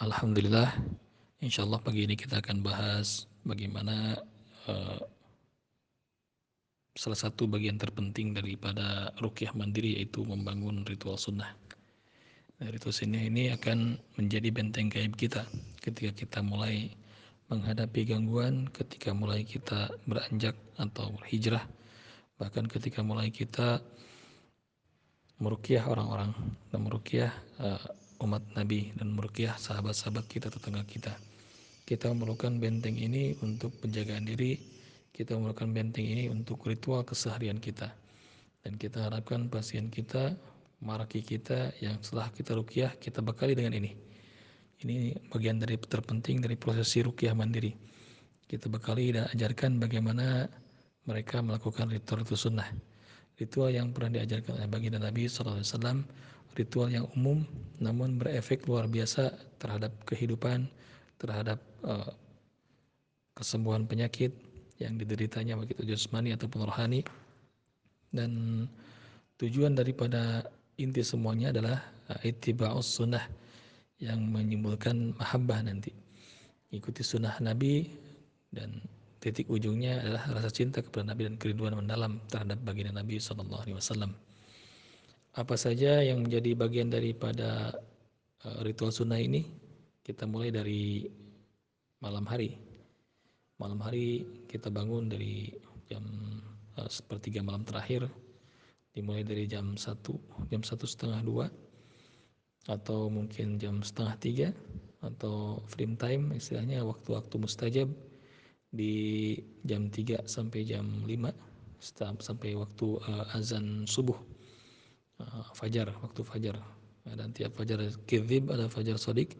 Alhamdulillah, insya Allah pagi ini kita akan bahas bagaimana uh, salah satu bagian terpenting daripada rukyah mandiri yaitu membangun ritual sunnah. Nah, ritual sunnah ini akan menjadi benteng gaib kita ketika kita mulai menghadapi gangguan, ketika mulai kita beranjak atau berhijrah, bahkan ketika mulai kita merukyah orang-orang dan merukyah uh, umat Nabi dan merukyah sahabat-sahabat kita tetangga kita. Kita memerlukan benteng ini untuk penjagaan diri, kita memerlukan benteng ini untuk ritual keseharian kita. Dan kita harapkan pasien kita, maraki kita yang setelah kita rukyah, kita bekali dengan ini. Ini bagian dari terpenting dari prosesi rukyah mandiri. Kita bekali dan ajarkan bagaimana mereka melakukan ritual-ritual sunnah. Ritual yang pernah diajarkan oleh baginda Nabi SAW ritual yang umum namun berefek luar biasa terhadap kehidupan, terhadap uh, kesembuhan penyakit yang dideritanya baik itu jasmani ataupun rohani. Dan tujuan daripada inti semuanya adalah uh, ittiba'us sunnah yang menimbulkan mahabbah nanti. Ikuti sunnah Nabi dan titik ujungnya adalah rasa cinta kepada Nabi dan kerinduan mendalam terhadap baginda Nabi Wasallam apa saja yang menjadi bagian daripada uh, ritual sunnah ini? Kita mulai dari malam hari. Malam hari kita bangun dari jam uh, sepertiga malam terakhir dimulai dari jam satu jam satu setengah dua atau mungkin jam setengah tiga atau frame time istilahnya waktu-waktu mustajab di jam 3 sampai jam 5 sampai waktu uh, azan subuh fajar waktu fajar. Dan tiap fajar kizib ada fajar sodik.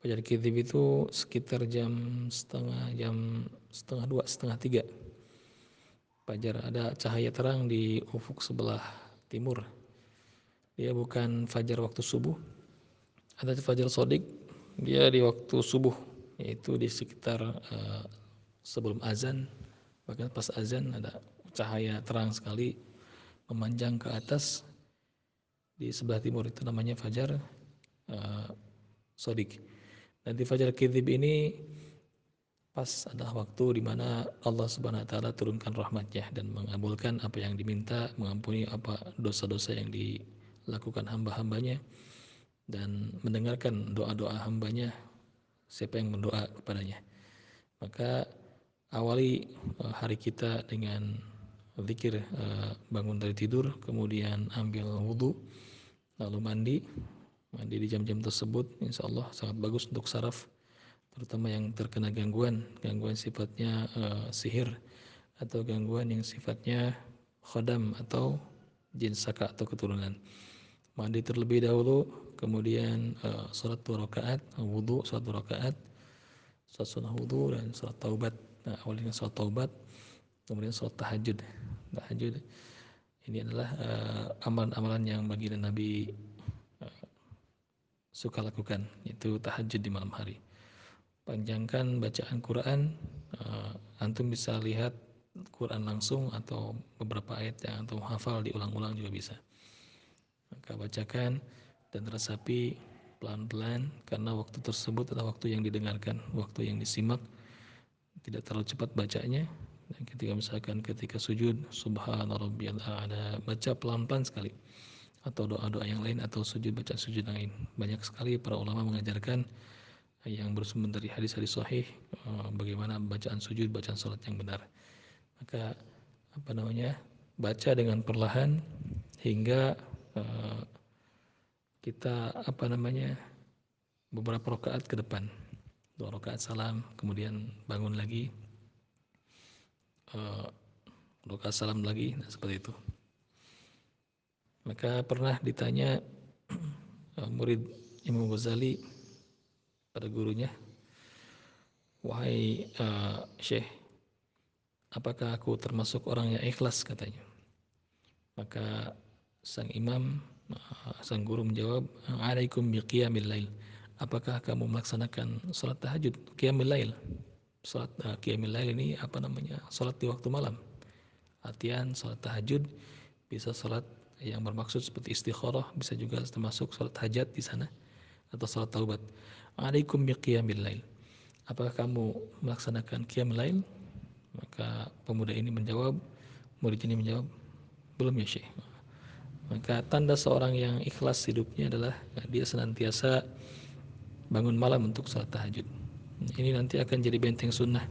Fajar kizib itu sekitar jam setengah jam setengah dua setengah tiga. Fajar ada cahaya terang di ufuk sebelah timur. Dia bukan fajar waktu subuh. Ada fajar sodik dia di waktu subuh. Yaitu di sekitar uh, sebelum azan. Bahkan pas azan ada cahaya terang sekali memanjang ke atas di sebelah timur itu namanya Fajar uh, Sodik. Dan Fajar Kidib ini pas adalah waktu di mana Allah Subhanahu wa taala turunkan rahmatnya dan mengabulkan apa yang diminta, mengampuni apa dosa-dosa yang dilakukan hamba-hambanya dan mendengarkan doa-doa hambanya siapa yang berdoa kepadanya. Maka awali uh, hari kita dengan zikir uh, bangun dari tidur, kemudian ambil wudhu, lalu mandi. Mandi di jam-jam tersebut insya Allah sangat bagus untuk saraf terutama yang terkena gangguan. Gangguan sifatnya uh, sihir atau gangguan yang sifatnya khodam atau jin saka atau keturunan. Mandi terlebih dahulu kemudian uh, sholat dua rakaat wudhu sholat dua rakaat sholat sunnah wudhu dan sholat taubat. Nah, awalnya sholat taubat kemudian sholat tahajud. Tahajud ini adalah uh, amalan-amalan yang bagi Nabi uh, suka lakukan itu tahajud di malam hari. Panjangkan bacaan Quran uh, antum bisa lihat Quran langsung atau beberapa ayat yang antum hafal diulang-ulang juga bisa. Maka bacakan dan resapi pelan-pelan karena waktu tersebut adalah waktu yang didengarkan waktu yang disimak. Tidak terlalu cepat bacanya ketika misalkan ketika sujud subhana rabbiyal a'la baca pelan-pelan sekali. Atau doa-doa yang lain atau sujud baca sujud lain. Banyak sekali para ulama mengajarkan yang bersumber dari hadis-hadis sahih eh, bagaimana bacaan sujud bacaan salat yang benar. Maka apa namanya baca dengan perlahan hingga uh, kita apa namanya beberapa rakaat ke depan. Dua rakaat salam kemudian bangun lagi uh, salam lagi nah, seperti itu. Maka pernah ditanya uh, murid Imam Ghazali pada gurunya wahai uh, syekh apakah aku termasuk orang yang ikhlas? katanya. Maka sang imam sang guru menjawab alaikum biqiyamil lail. Apakah kamu melaksanakan salat tahajud qiyamul lail Salat uh, qiyamul lail ini apa namanya? Salat di waktu malam. Artian salat tahajud bisa salat yang bermaksud seperti istikharah, bisa juga termasuk salat hajat di sana atau salat taubat. Alaikum biqiyamil lail. Apakah kamu melaksanakan qiyamul lail? Maka pemuda ini menjawab, murid ini menjawab, belum ya Syekh. Maka tanda seorang yang ikhlas hidupnya adalah dia senantiasa bangun malam untuk salat tahajud. Ini nanti akan jadi benteng sunnah.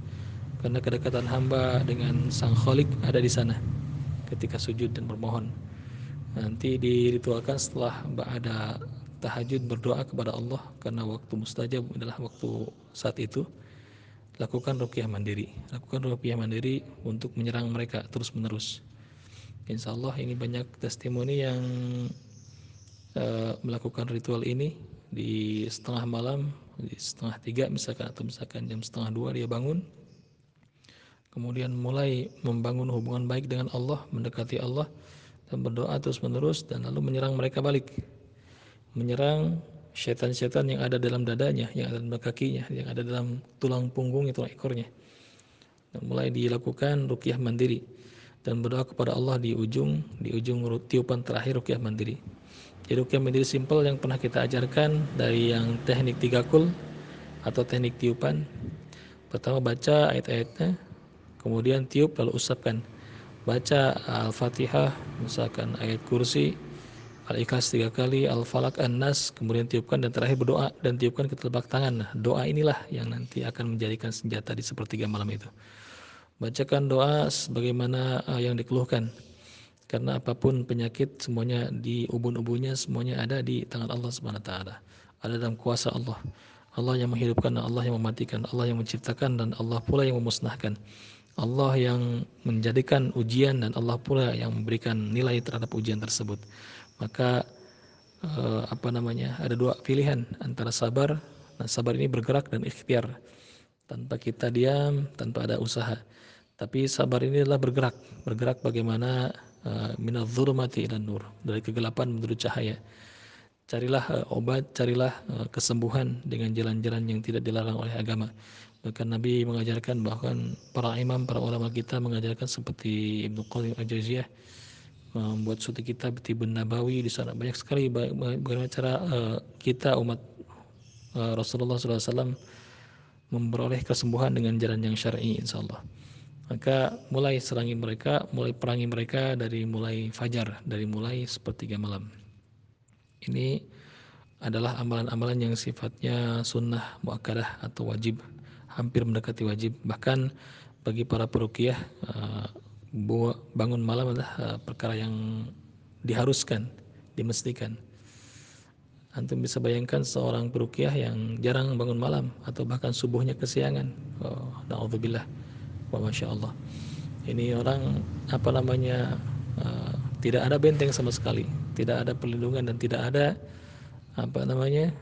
Karena kedekatan hamba dengan sang kholik ada di sana ketika sujud dan bermohon. Nanti diritualkan setelah ada tahajud berdoa kepada Allah karena waktu mustajab adalah waktu saat itu. Lakukan rukyah mandiri. Lakukan rukyah mandiri untuk menyerang mereka terus menerus Insya Allah ini banyak testimoni yang uh, melakukan ritual ini di setengah malam, di setengah tiga misalkan atau misalkan jam setengah dua dia bangun, kemudian mulai membangun hubungan baik dengan Allah, mendekati Allah dan berdoa terus menerus dan lalu menyerang mereka balik, menyerang setan-setan yang ada dalam dadanya, yang ada dalam kakinya, yang ada dalam tulang punggungnya, tulang ekornya. Dan mulai dilakukan rukyah mandiri dan berdoa kepada Allah di ujung di ujung tiupan terakhir rukyah mandiri. Jadi rukyah mandiri simpel yang pernah kita ajarkan dari yang teknik tiga kul atau teknik tiupan. Pertama baca ayat-ayatnya, kemudian tiup lalu usapkan. Baca Al-Fatihah, misalkan ayat kursi, Al-Ikhlas tiga kali, Al-Falak, An-Nas, kemudian tiupkan dan terakhir berdoa dan tiupkan ke telapak tangan. Nah, doa inilah yang nanti akan menjadikan senjata di sepertiga malam itu. Bacakan doa sebagaimana uh, yang dikeluhkan. Karena apa pun penyakit semuanya di ubun-ubunnya semuanya ada di tangan Allah Subhanahu taala. Ada dalam kuasa Allah. Allah yang menghidupkan dan Allah yang mematikan, Allah yang menciptakan dan Allah pula yang memusnahkan. Allah yang menjadikan ujian dan Allah pula yang memberikan nilai terhadap ujian tersebut. Maka uh, apa namanya? Ada dua pilihan antara sabar. Nah, sabar ini bergerak dan ikhtiar tanpa kita diam, tanpa ada usaha. Tapi sabar ini adalah bergerak, bergerak bagaimana uh, minal mati dan nur, dari kegelapan menuju cahaya. Carilah uh, obat, carilah uh, kesembuhan dengan jalan-jalan yang tidak dilarang oleh agama. Bahkan Nabi mengajarkan bahkan para imam, para ulama kita mengajarkan seperti Ibnu Qayyim Al-Jauziyah membuat suatu kitab Tibun Nabawi di sana banyak sekali bagaimana cara kita umat Rasulullah SAW memperoleh kesembuhan dengan jalan yang syar'i insyaallah maka mulai serangi mereka, mulai perangi mereka dari mulai fajar, dari mulai sepertiga malam. Ini adalah amalan-amalan yang sifatnya sunnah muakkadah atau wajib, hampir mendekati wajib. Bahkan bagi para perukiah, eh, bangun malam adalah eh, perkara yang diharuskan, dimestikan. Antum bisa bayangkan seorang perukiah yang jarang bangun malam atau bahkan subuhnya kesiangan. Oh, na'udzubillah Wah, masya Allah. Ini orang apa namanya uh, tidak ada benteng sama sekali, tidak ada perlindungan dan tidak ada apa namanya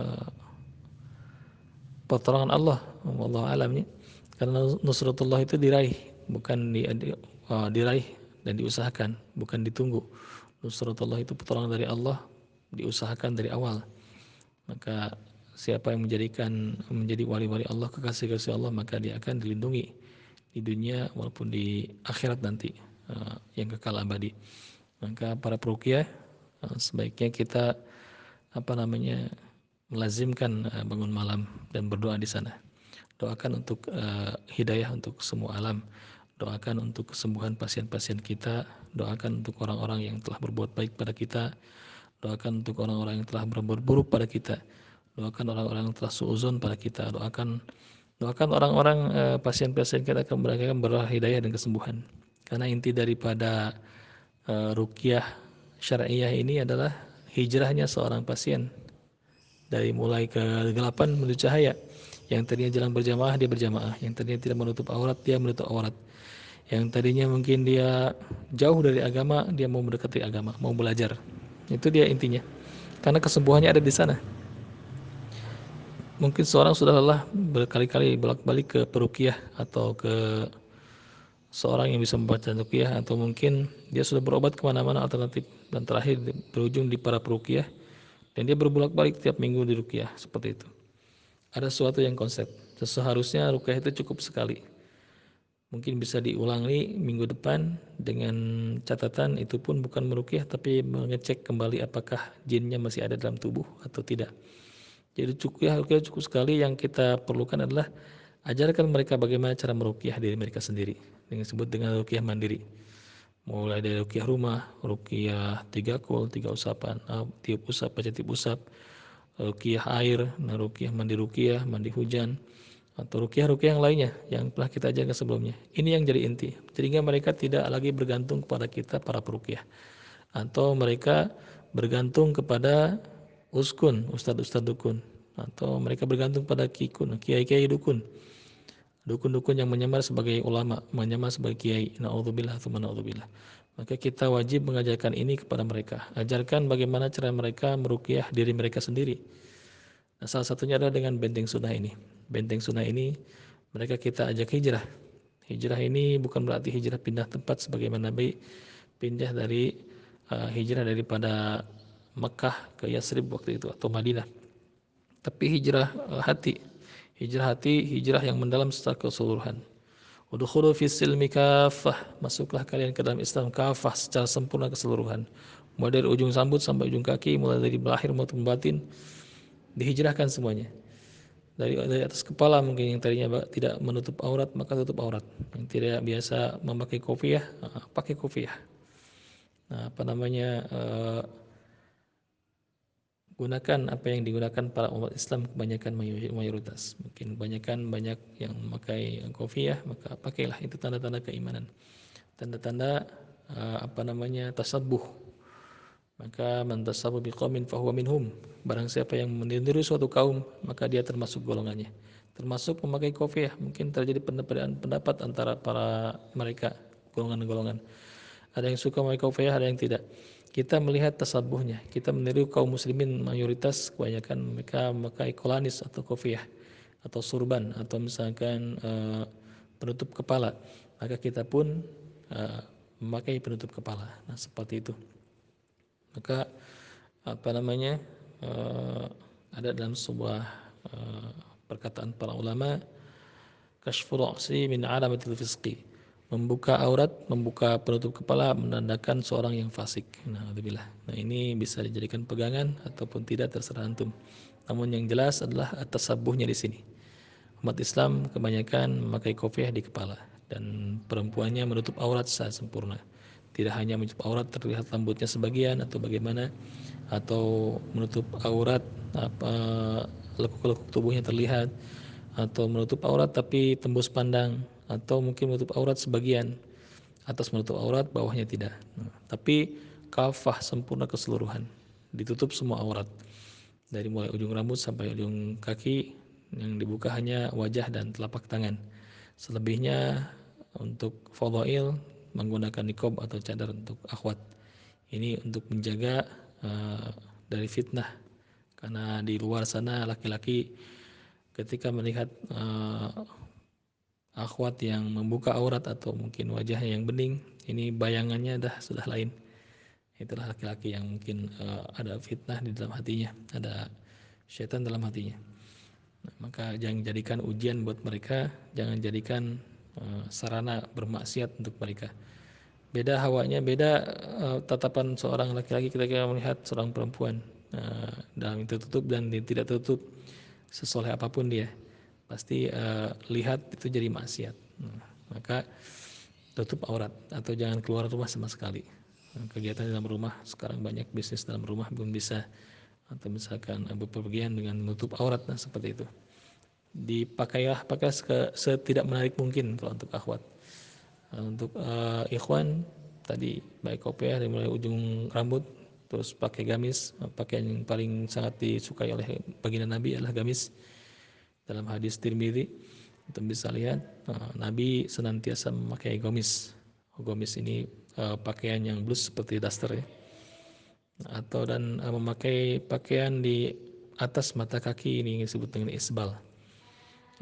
uh, pertolongan Allah. Allah alamnya. Karena nusratullah itu diraih, bukan di, uh, diraih dan diusahakan, bukan ditunggu. Nusratullah itu pertolongan dari Allah, diusahakan dari awal. Maka siapa yang menjadikan menjadi wali-wali Allah, kekasih-kekasih Allah, maka dia akan dilindungi di dunia walaupun di akhirat nanti uh, yang kekal abadi. Maka para perukiah uh, sebaiknya kita apa namanya melazimkan uh, bangun malam dan berdoa di sana. Doakan untuk hidayah untuk semua alam. Doakan untuk kesembuhan pasien-pasien kita. Doakan untuk orang-orang yang telah berbuat baik pada kita. Doakan untuk orang-orang yang telah berbuat buruk pada kita. Doakan orang-orang yang telah suuzon pada kita. Doakan Doakan orang-orang uh, pasien-pasien kita akan mereka berah hidayah dan kesembuhan. Karena inti daripada uh, rukyah syariah ini adalah hijrahnya seorang pasien dari mulai kegelapan menuju cahaya. Yang tadinya jalan berjamaah dia berjamaah, yang tadinya tidak menutup aurat dia menutup aurat. Yang tadinya mungkin dia jauh dari agama, dia mau mendekati agama, mau belajar. Itu dia intinya. Karena kesembuhannya ada di sana mungkin seorang sudah lelah berkali-kali bolak-balik ke perukiah atau ke seorang yang bisa membaca rukiah atau mungkin dia sudah berobat ke mana-mana alternatif dan terakhir berujung di para perukiah dan dia berbolak-balik tiap minggu di rukiah seperti itu. Ada sesuatu yang konsep seharusnya rukiah itu cukup sekali. Mungkin bisa diulangi minggu depan dengan catatan itu pun bukan merukiah tapi mengecek kembali apakah jinnya masih ada dalam tubuh atau tidak Jadi cukup ya cukup sekali yang kita perlukan adalah ajarkan mereka bagaimana cara merukyah diri mereka sendiri dengan sebut dengan rukyah mandiri. Mulai dari rukyah rumah, rukyah tiga kul, tiga usapan, uh, tiup usap, baca tiup usap, rukyah air, nah rukyah mandi rukyah, mandi hujan, atau rukyah-rukyah yang lainnya yang telah kita ajarkan sebelumnya. Ini yang jadi inti. Sehingga mereka tidak lagi bergantung kepada kita para perukyah. Atau mereka bergantung kepada uskun, ustadz-ustadz dukun. Atau mereka bergantung pada kikun, kiai-kiai dukun dukun-dukun yang menyamar sebagai ulama, menyamar sebagai kiai. Nauzubillah atau naudzubillah. Maka kita wajib mengajarkan ini kepada mereka. Ajarkan bagaimana cara mereka merukyah diri mereka sendiri. Nah, salah satunya adalah dengan benteng sunnah ini. Benteng sunnah ini mereka kita ajak hijrah. Hijrah ini bukan berarti hijrah pindah tempat sebagaimana Nabi pindah dari uh, hijrah daripada Mekah ke Yasrib waktu itu atau Madinah. Tapi hijrah uh, hati, Hijrah hati, hijrah yang mendalam secara keseluruhan. Udkhulu fi silmi kafah. Masuklah kalian ke dalam Islam kafah secara sempurna keseluruhan. Mulai dari ujung sambut sampai ujung kaki, mulai dari belahir maupun batin. Dihijrahkan semuanya. Dari, dari atas kepala mungkin yang tadinya tidak menutup aurat, maka tutup aurat. Yang tidak biasa memakai kopiah, pakai kopiah. Nah, apa namanya, uh, gunakan apa yang digunakan para umat Islam kebanyakan mayoritas. Mungkin kebanyakan banyak yang memakai kofiah maka pakailah. Itu tanda-tanda keimanan. Tanda-tanda uh, apa namanya tasabuh maka man tasabu biqaumin fahuwa minhum. Barang siapa yang meniru suatu kaum maka dia termasuk golongannya. Termasuk memakai kofiah mungkin terjadi pendapat pendapat antara para mereka golongan-golongan. Ada yang suka memakai kofiah ada yang tidak kita melihat tasabuhnya. Kita meniru kaum muslimin mayoritas kebanyakan mereka memakai kolanis atau kofiah atau surban atau misalkan uh, penutup kepala. Maka kita pun uh, memakai penutup kepala. Nah, seperti itu. Maka apa namanya? Uh, ada dalam sebuah uh, perkataan para ulama kashfur min alamatil fisqi membuka aurat, membuka penutup kepala menandakan seorang yang fasik. Nah, Nah, ini bisa dijadikan pegangan ataupun tidak terserah antum. Namun yang jelas adalah atas sabuhnya di sini. Umat Islam kebanyakan memakai kopiah di kepala dan perempuannya menutup aurat secara sempurna. Tidak hanya menutup aurat terlihat rambutnya sebagian atau bagaimana atau menutup aurat apa lekuk-lekuk tubuhnya terlihat atau menutup aurat tapi tembus pandang atau mungkin menutup aurat sebagian. Atas menutup aurat bawahnya tidak. Nah, tapi kafah sempurna keseluruhan. Ditutup semua aurat. Dari mulai ujung rambut sampai ujung kaki yang dibuka hanya wajah dan telapak tangan. Selebihnya untuk fadail menggunakan nikob atau cadar untuk akhwat. Ini untuk menjaga uh, dari fitnah. Karena di luar sana laki-laki ketika melihat uh, akhwat yang membuka aurat atau mungkin wajahnya yang bening ini bayangannya dah sudah lain. Itulah laki-laki yang mungkin uh, ada fitnah di dalam hatinya ada syaitan dalam hatinya. Nah, maka jangan jadikan ujian buat mereka jangan jadikan uh, sarana bermaksiat untuk mereka. Beda hawanya beda uh, tatapan seorang laki-laki ketika melihat seorang perempuan uh, dalam tertutup dan tidak tertutup sesoleh apa pun dia pasti uh, lihat itu jadi maksiat. Nah, maka tutup aurat atau jangan keluar rumah sama sekali. Nah, kegiatan dalam rumah sekarang banyak bisnis dalam rumah belum bisa atau misalkan bepergian dengan menutup aurat nah seperti itu. Dipakailah pakai setidak menarik mungkin kalau untuk akhwat. Nah, untuk uh, ikhwan tadi baik kopiah dari mulai ujung rambut terus pakai gamis pakaian yang paling sangat disukai oleh baginda Nabi adalah gamis dalam hadis Tirmidzi kita bisa lihat uh, Nabi senantiasa memakai gomis. Gomis ini uh, pakaian yang blus seperti daster ya. Atau dan uh, memakai pakaian di atas mata kaki ini disebut dengan isbal.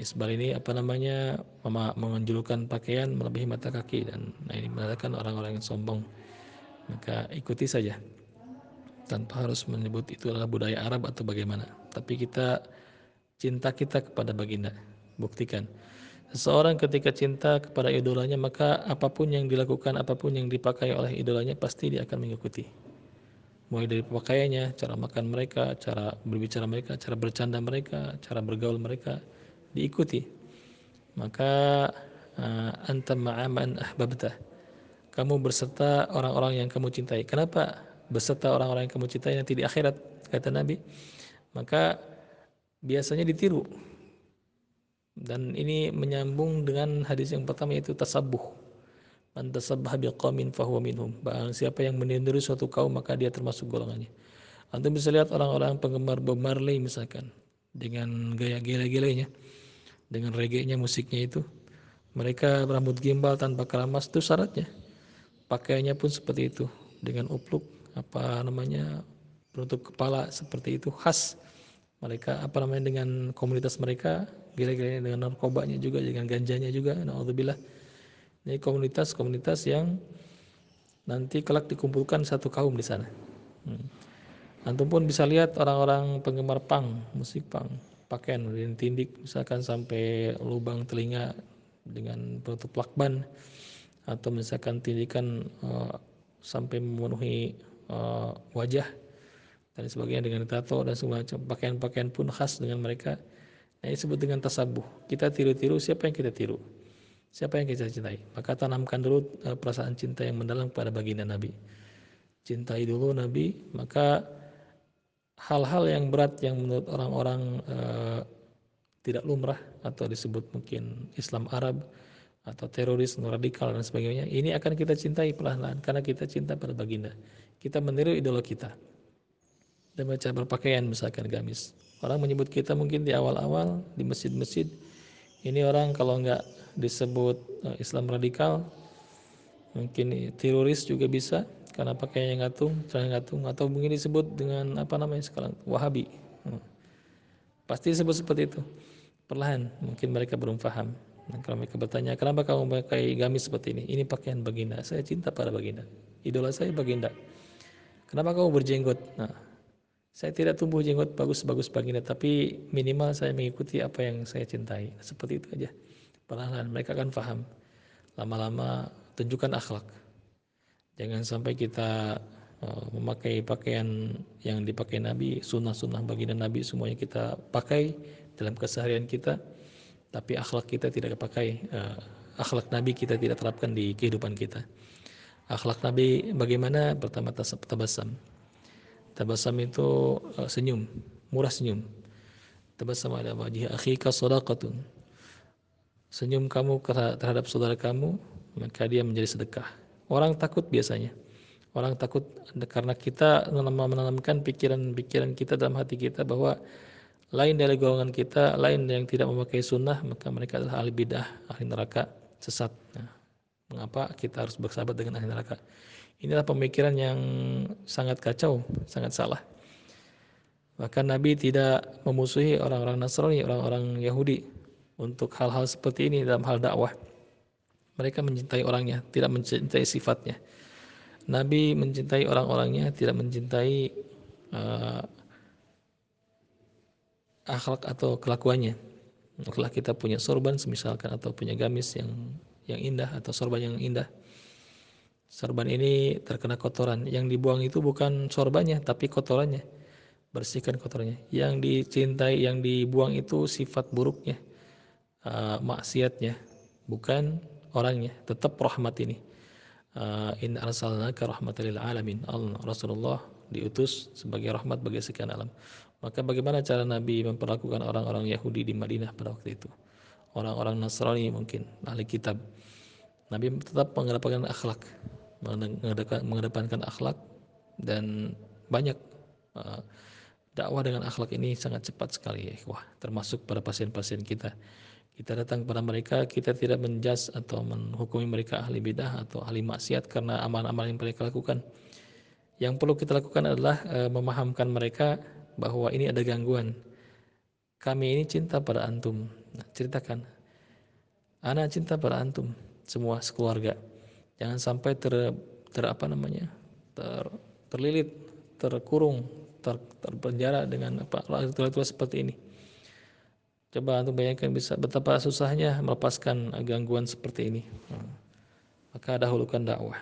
Isbal ini apa namanya menunjukkan pakaian melebihi mata kaki dan nah ini menandakan orang-orang yang sombong. Maka ikuti saja tanpa harus menyebut itu adalah budaya Arab atau bagaimana. Tapi kita cinta kita kepada baginda. Buktikan. Seseorang ketika cinta kepada idolanya maka apa pun yang dilakukan, apa pun yang dipakai oleh idolanya pasti dia akan mengikuti. mulai dari pakaiannya, cara makan mereka, cara berbicara mereka, cara bercanda mereka, cara bergaul mereka diikuti. Maka uh, anta ma'aman ahbabta. Kamu berserta orang-orang yang kamu cintai. Kenapa berserta orang-orang yang kamu cintai nanti di akhirat kata Nabi? Maka biasanya ditiru. Dan ini menyambung dengan hadis yang pertama yaitu tasabuh Man tasabbaha biqaumin fahuwa minhum. Barang siapa yang meniru suatu kaum maka dia termasuk golongannya. Anda bisa lihat orang-orang penggemar Bob Marley misalkan dengan gaya gele-gelenya, dengan reggae-nya musiknya itu. Mereka rambut gimbal tanpa keramas itu syaratnya. Pakaiannya pun seperti itu dengan upluk apa namanya penutup kepala seperti itu khas mereka apa namanya dengan komunitas mereka gila-gilanya dengan narkobanya juga dengan ganjanya juga naudzubillah ini komunitas-komunitas yang nanti kelak dikumpulkan satu kaum di sana. Hmm. Antum pun bisa lihat orang-orang penggemar pang, musik pang, pakaian dan tindik misalkan sampai lubang telinga dengan penutup lakban atau misalkan tindikan uh, sampai memenuhi uh, wajah dan sebagainya dengan tato dan semacam pakaian-pakaian pun khas dengan mereka. Nah, ini disebut dengan tasabuh. Kita tiru-tiru siapa yang kita tiru? Siapa yang kita cintai? Maka tanamkan dulu uh, perasaan cinta yang mendalam pada baginda Nabi. Cintai dulu Nabi, maka hal-hal yang berat yang menurut orang-orang uh, tidak lumrah atau disebut mungkin Islam Arab atau teroris radikal dan sebagainya, ini akan kita cintai perlahan-lahan karena kita cinta pada baginda. Kita meniru idola kita. Dan baca berpakaian misalkan gamis. Orang menyebut kita mungkin di awal-awal di masjid-masjid, ini orang kalau nggak disebut uh, Islam radikal mungkin teroris juga bisa karena pakainya ngatung, cara ngatung atau mungkin disebut dengan apa namanya sekarang Wahabi. Hmm. Pasti disebut seperti itu. Perlahan mungkin mereka belum paham. Dan kalau mereka bertanya, kenapa kamu pakai gamis seperti ini? Ini pakaian baginda. Saya cinta pada baginda. Idola saya baginda. Kenapa kamu berjenggot? Nah, saya tidak tumbuh jenggot bagus-bagus baginda, tapi minimal saya mengikuti apa yang saya cintai. Seperti itu aja. Perlahan mereka akan paham lama-lama tunjukkan akhlak. Jangan sampai kita uh, memakai pakaian yang dipakai Nabi sunnah-sunnah baginda Nabi semuanya kita pakai dalam keseharian kita tapi akhlak kita tidak pakai uh, akhlak Nabi kita tidak terapkan di kehidupan kita. Akhlak Nabi bagaimana? Pertama tabasam tabasam itu uh, senyum murah senyum tabasam ada wajah akhika sadaqatun senyum kamu terhadap saudara kamu, maka dia menjadi sedekah. Orang takut biasanya. Orang takut karena kita menanamkan pikiran-pikiran kita dalam hati kita bahwa lain dari golongan kita, lain yang tidak memakai sunnah, maka mereka adalah ahli bidah, ahli neraka, sesat. Nah, mengapa kita harus bersahabat dengan ahli neraka? Inilah pemikiran yang sangat kacau, sangat salah. Bahkan Nabi tidak memusuhi orang-orang Nasrani, orang-orang Yahudi, untuk hal-hal seperti ini dalam hal dakwah. Mereka mencintai orangnya, tidak mencintai sifatnya. Nabi mencintai orang-orangnya, tidak mencintai uh, akhlak atau kelakuannya. Kalau kita punya sorban misalkan atau punya gamis yang yang indah atau sorban yang indah. Sorban ini terkena kotoran. Yang dibuang itu bukan sorbannya tapi kotorannya. Bersihkan kotorannya. Yang dicintai, yang dibuang itu sifat buruknya uh, maksiatnya bukan orangnya. Tetap rahmat ini. Uh, in arsalnaka rahmatan lil alamin. Allah Rasulullah diutus sebagai rahmat bagi sekian alam. Maka bagaimana cara Nabi memperlakukan orang-orang Yahudi di Madinah pada waktu itu? Orang-orang Nasrani mungkin ahli kitab. Nabi tetap mengedepankan akhlak mengedepankan akhlak dan banyak uh, dakwah dengan akhlak ini sangat cepat sekali ya wah termasuk pada pasien-pasien kita kita datang kepada mereka, kita tidak menjas atau menghukumi mereka ahli bidah atau ahli maksiat karena amal-amal yang mereka lakukan. Yang perlu kita lakukan adalah e, memahamkan mereka bahwa ini ada gangguan. Kami ini cinta pada antum. Nah, ceritakan. Anak cinta pada antum, semua sekeluarga. Jangan sampai ter, ter apa namanya? ter, terlilit, terkurung, ter, terpenjara dengan apa aturan seperti ini. Coba untuk bayangkan bisa betapa susahnya melepaskan gangguan seperti ini. Maka dahulukan dakwah.